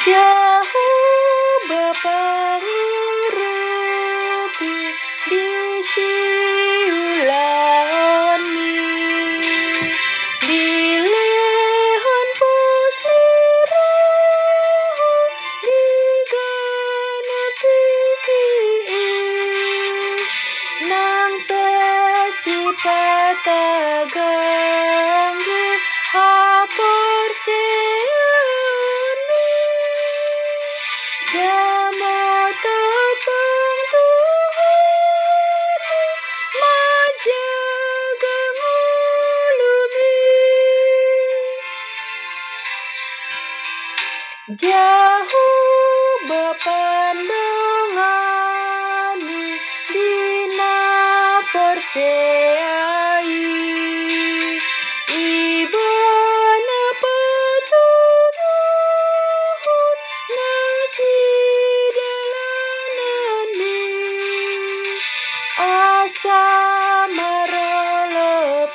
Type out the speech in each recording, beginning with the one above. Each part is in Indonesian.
Jauh Jauh bapandongani dina perseai. Ibana patunuhun nang sidalanani Asa maralapalak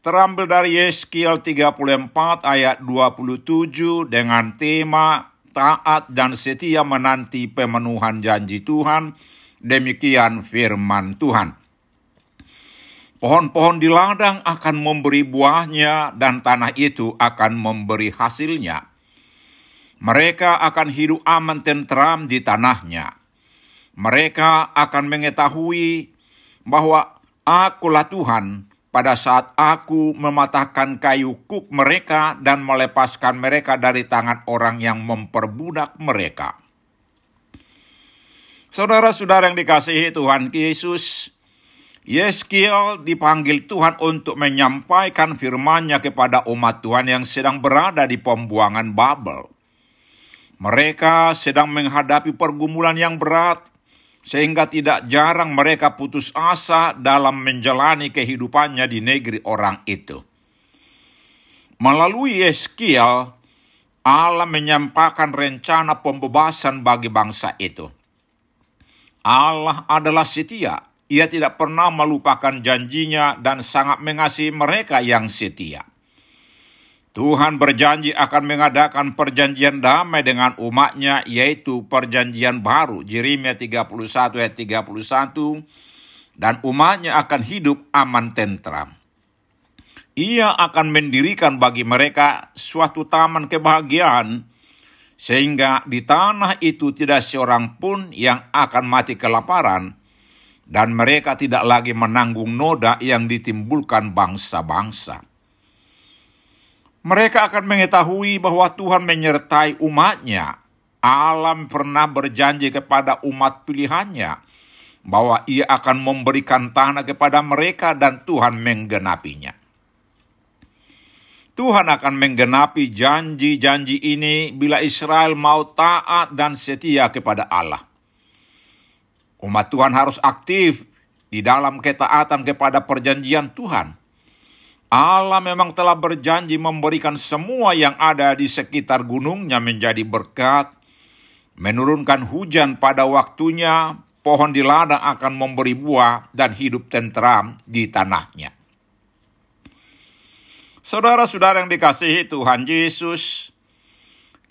terambil dari Yeskiel 34 ayat 27 dengan tema taat dan setia menanti pemenuhan janji Tuhan. Demikian firman Tuhan. Pohon-pohon di ladang akan memberi buahnya dan tanah itu akan memberi hasilnya. Mereka akan hidup aman tentram di tanahnya. Mereka akan mengetahui bahwa akulah Tuhan pada saat aku mematahkan kayu kuk mereka dan melepaskan mereka dari tangan orang yang memperbudak mereka. Saudara-saudara yang dikasihi Tuhan Yesus, Yeskiel dipanggil Tuhan untuk menyampaikan firman-Nya kepada umat Tuhan yang sedang berada di pembuangan Babel. Mereka sedang menghadapi pergumulan yang berat sehingga tidak jarang mereka putus asa dalam menjalani kehidupannya di negeri orang itu. Melalui Yeskiel, Allah menyampaikan rencana pembebasan bagi bangsa itu. Allah adalah setia. Ia tidak pernah melupakan janjinya dan sangat mengasihi mereka yang setia. Tuhan berjanji akan mengadakan perjanjian damai dengan umatnya, yaitu perjanjian baru, Jeremia 31 ayat 31, dan umatnya akan hidup aman tentram. Ia akan mendirikan bagi mereka suatu taman kebahagiaan, sehingga di tanah itu tidak seorang pun yang akan mati kelaparan, dan mereka tidak lagi menanggung noda yang ditimbulkan bangsa-bangsa. Mereka akan mengetahui bahwa Tuhan menyertai umatnya. Alam pernah berjanji kepada umat pilihannya bahwa ia akan memberikan tanah kepada mereka dan Tuhan menggenapinya. Tuhan akan menggenapi janji-janji ini bila Israel mau taat dan setia kepada Allah. Umat Tuhan harus aktif di dalam ketaatan kepada perjanjian Tuhan. Allah memang telah berjanji memberikan semua yang ada di sekitar gunungnya menjadi berkat, menurunkan hujan pada waktunya, pohon di ladang akan memberi buah dan hidup tentram di tanahnya. Saudara-saudara yang dikasihi Tuhan Yesus,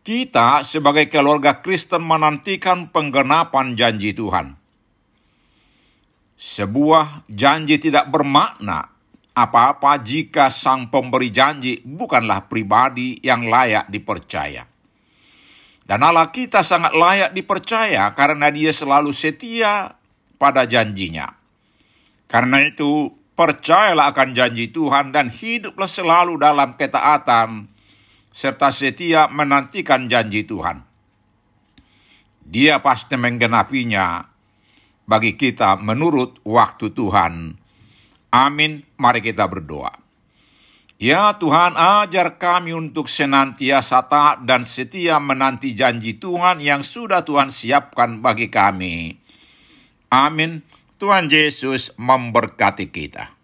kita sebagai keluarga Kristen menantikan penggenapan janji Tuhan. Sebuah janji tidak bermakna apa-apa jika sang pemberi janji bukanlah pribadi yang layak dipercaya. Dan Allah kita sangat layak dipercaya karena dia selalu setia pada janjinya. Karena itu, percayalah akan janji Tuhan dan hiduplah selalu dalam ketaatan serta setia menantikan janji Tuhan. Dia pasti menggenapinya bagi kita menurut waktu Tuhan Amin. Mari kita berdoa. Ya Tuhan, ajar kami untuk senantiasa taat dan setia menanti janji Tuhan yang sudah Tuhan siapkan bagi kami. Amin. Tuhan Yesus memberkati kita.